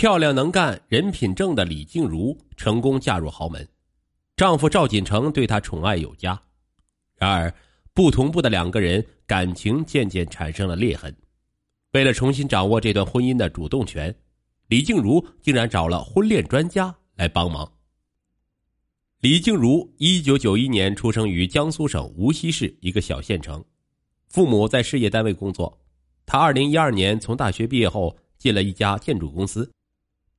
漂亮能干、人品正的李静茹成功嫁入豪门，丈夫赵锦成对她宠爱有加。然而，不同步的两个人感情渐渐产生了裂痕。为了重新掌握这段婚姻的主动权，李静茹竟然找了婚恋专家来帮忙。李静茹一九九一年出生于江苏省无锡市一个小县城，父母在事业单位工作。她二零一二年从大学毕业后，进了一家建筑公司。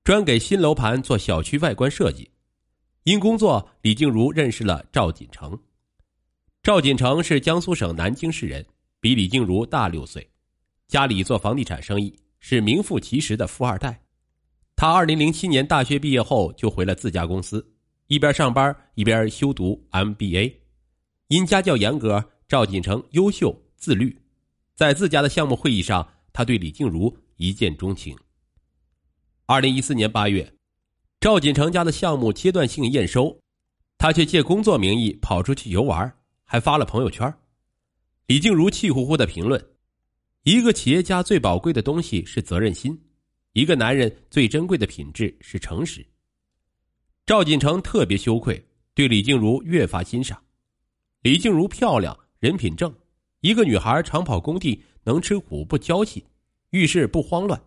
专给新楼盘做小区外观设计，因工作，李静茹认识了赵锦成。赵锦成是江苏省南京市人，比李静茹大六岁，家里做房地产生意，是名副其实的富二代。他二零零七年大学毕业后就回了自家公司，一边上班一边修读 MBA。因家教严格，赵锦成优秀自律，在自家的项目会议上，他对李静茹一见钟情。二零一四年八月，赵锦成家的项目阶段性验收，他却借工作名义跑出去游玩，还发了朋友圈。李静茹气呼呼的评论：“一个企业家最宝贵的东西是责任心，一个男人最珍贵的品质是诚实。”赵锦成特别羞愧，对李静茹越发欣赏。李静茹漂亮，人品正，一个女孩常跑工地，能吃苦不娇气，遇事不慌乱。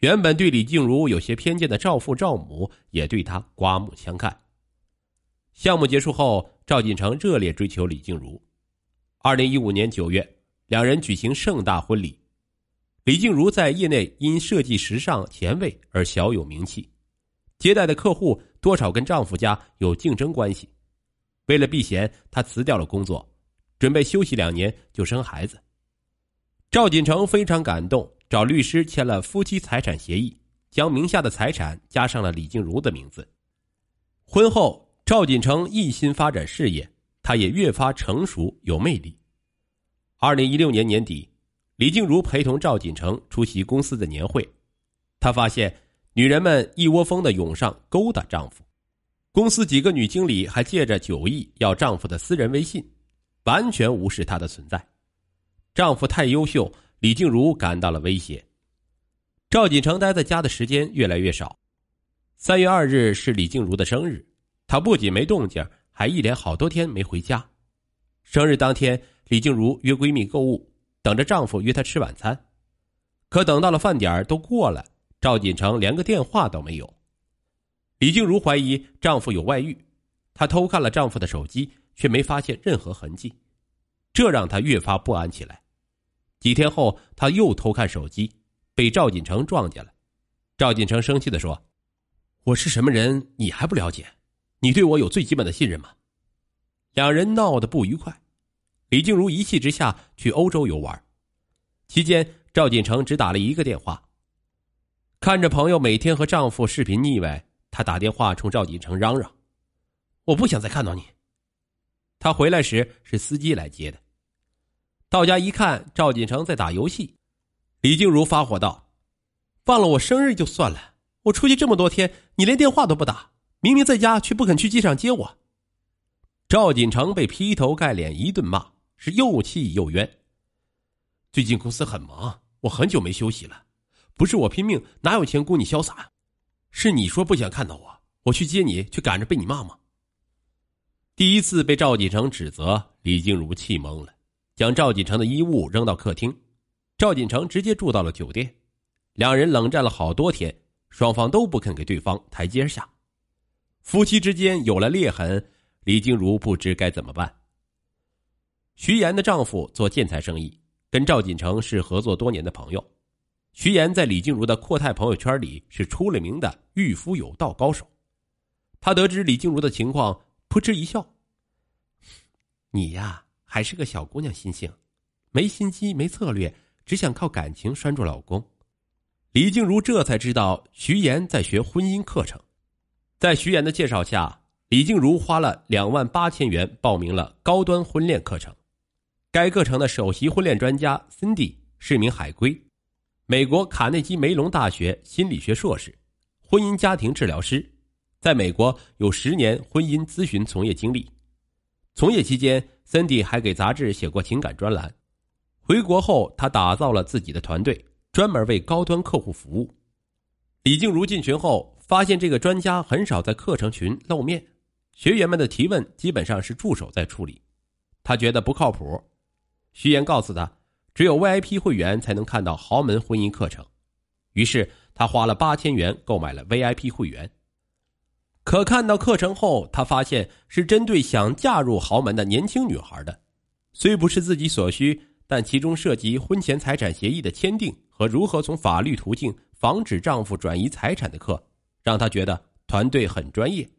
原本对李静茹有些偏见的赵父赵母也对她刮目相看。项目结束后，赵锦成热烈追求李静茹。二零一五年九月，两人举行盛大婚礼。李静茹在业内因设计时尚前卫而小有名气，接待的客户多少跟丈夫家有竞争关系。为了避嫌，她辞掉了工作，准备休息两年就生孩子。赵锦成非常感动。找律师签了夫妻财产协议，将名下的财产加上了李静茹的名字。婚后，赵锦成一心发展事业，他也越发成熟有魅力。二零一六年年底，李静茹陪同赵锦成出席公司的年会，她发现女人们一窝蜂的涌上勾搭丈夫，公司几个女经理还借着酒意要丈夫的私人微信，完全无视她的存在。丈夫太优秀。李静茹感到了威胁，赵锦成待在家的时间越来越少。三月二日是李静茹的生日，她不仅没动静，还一连好多天没回家。生日当天，李静茹约闺蜜购物，等着丈夫约她吃晚餐。可等到了饭点都过了，赵锦成连个电话都没有。李静茹怀疑丈夫有外遇，她偷看了丈夫的手机，却没发现任何痕迹，这让她越发不安起来。几天后，他又偷看手机，被赵锦成撞见了。赵锦成生气的说：“我是什么人，你还不了解？你对我有最基本的信任吗？”两人闹得不愉快。李静茹一气之下去欧洲游玩，期间赵锦成只打了一个电话。看着朋友每天和丈夫视频腻歪，她打电话冲赵锦成嚷嚷：“我不想再看到你。”她回来时是司机来接的。到家一看，赵锦成在打游戏。李静茹发火道：“忘了我生日就算了，我出去这么多天，你连电话都不打，明明在家却不肯去机场接我。”赵锦成被劈头盖脸一顿骂，是又气又冤。最近公司很忙，我很久没休息了，不是我拼命，哪有钱供你潇洒？是你说不想看到我，我去接你，却赶着被你骂吗？第一次被赵锦成指责，李静茹气懵了。将赵锦成的衣物扔到客厅，赵锦成直接住到了酒店，两人冷战了好多天，双方都不肯给对方台阶下，夫妻之间有了裂痕，李静茹不知该怎么办。徐岩的丈夫做建材生意，跟赵锦成是合作多年的朋友，徐岩在李静茹的阔太朋友圈里是出了名的御夫有道高手，他得知李静茹的情况，扑哧一笑：“ 你呀。”还是个小姑娘心性，没心机没策略，只想靠感情拴住老公。李静茹这才知道徐岩在学婚姻课程，在徐岩的介绍下，李静茹花了两万八千元报名了高端婚恋课程。该课程的首席婚恋专家 Cindy 是名海归，美国卡内基梅隆大学心理学硕士，婚姻家庭治疗师，在美国有十年婚姻咨询从业经历。从业期间，森迪还给杂志写过情感专栏。回国后，他打造了自己的团队，专门为高端客户服务。李静茹进群后，发现这个专家很少在课程群露面，学员们的提问基本上是助手在处理，他觉得不靠谱。徐岩告诉他，只有 VIP 会员才能看到豪门婚姻课程，于是他花了八千元购买了 VIP 会员。可看到课程后，他发现是针对想嫁入豪门的年轻女孩的，虽不是自己所需，但其中涉及婚前财产协议的签订和如何从法律途径防止丈夫转移财产的课，让他觉得团队很专业。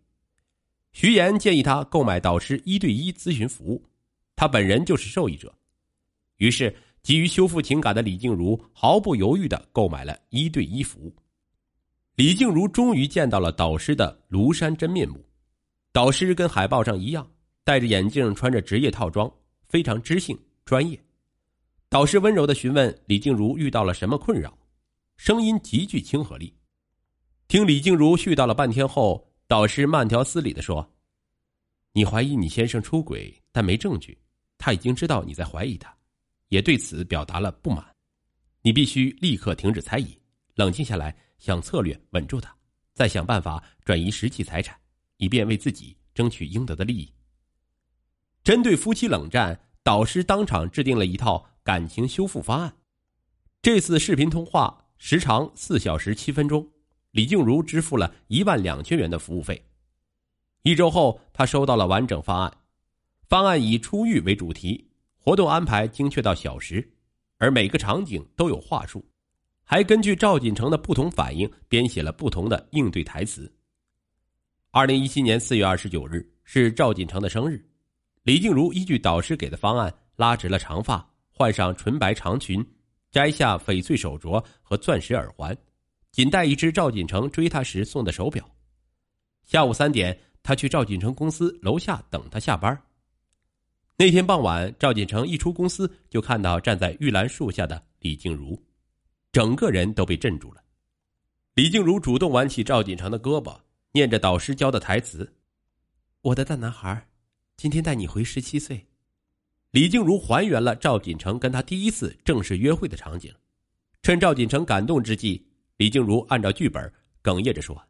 徐岩建议他购买导师一对一咨询服务，他本人就是受益者。于是，急于修复情感的李静茹毫不犹豫的购买了一对一服务。李静茹终于见到了导师的庐山真面目。导师跟海报上一样，戴着眼镜，穿着职业套装，非常知性专业。导师温柔的询问李静茹遇到了什么困扰，声音极具亲和力。听李静茹絮叨了半天后，导师慢条斯理的说：“你怀疑你先生出轨，但没证据，他已经知道你在怀疑他。”也对此表达了不满，你必须立刻停止猜疑，冷静下来，想策略稳住他，再想办法转移实际财产，以便为自己争取应得的利益。针对夫妻冷战，导师当场制定了一套感情修复方案。这次视频通话时长四小时七分钟，李静茹支付了一万两千元的服务费。一周后，他收到了完整方案，方案以出狱为主题。活动安排精确到小时，而每个场景都有话术，还根据赵锦成的不同反应编写了不同的应对台词。二零一七年四月二十九日是赵锦成的生日，李静茹依据导师给的方案拉直了长发，换上纯白长裙，摘下翡翠手镯和钻石耳环，仅带一只赵锦成追她时送的手表。下午三点，他去赵锦成公司楼下等他下班。那天傍晚，赵锦成一出公司，就看到站在玉兰树下的李静茹，整个人都被镇住了。李静茹主动挽起赵锦成的胳膊，念着导师教的台词：“我的大男孩，今天带你回十七岁。”李静茹还原了赵锦成跟他第一次正式约会的场景。趁赵锦成感动之际，李静茹按照剧本哽咽着说：“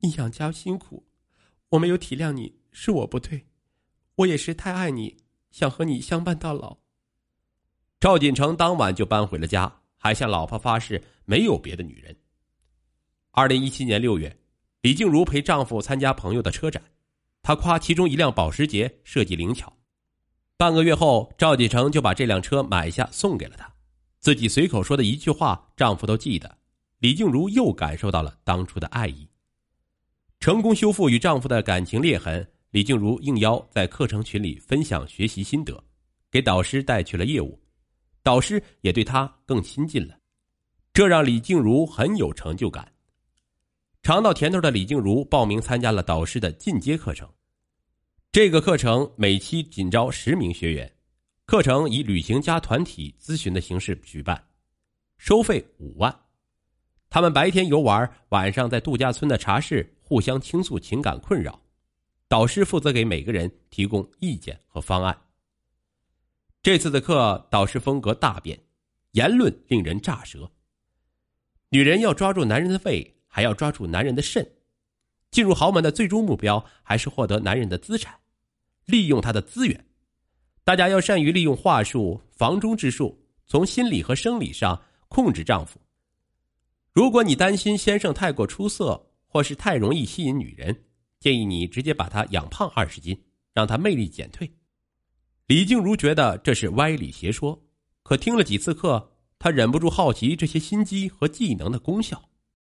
你养家辛苦，我没有体谅你，是我不对。”我也是太爱你，想和你相伴到老。赵锦成当晚就搬回了家，还向老婆发誓没有别的女人。二零一七年六月，李静茹陪丈夫参加朋友的车展，她夸其中一辆保时捷设计灵巧。半个月后，赵锦成就把这辆车买下送给了她，自己随口说的一句话，丈夫都记得。李静茹又感受到了当初的爱意，成功修复与丈夫的感情裂痕。李静茹应邀在课程群里分享学习心得，给导师带去了业务，导师也对他更亲近了，这让李静茹很有成就感。尝到甜头的李静茹报名参加了导师的进阶课程，这个课程每期仅招十名学员，课程以旅行加团体咨询的形式举办，收费五万。他们白天游玩，晚上在度假村的茶室互相倾诉情感困扰。导师负责给每个人提供意见和方案。这次的课，导师风格大变，言论令人咋舌。女人要抓住男人的胃，还要抓住男人的肾。进入豪门的最终目标，还是获得男人的资产，利用他的资源。大家要善于利用话术、房中之术，从心理和生理上控制丈夫。如果你担心先生太过出色，或是太容易吸引女人。建议你直接把他养胖二十斤，让他魅力减退。李静茹觉得这是歪理邪说，可听了几次课，她忍不住好奇这些心机和技能的功效。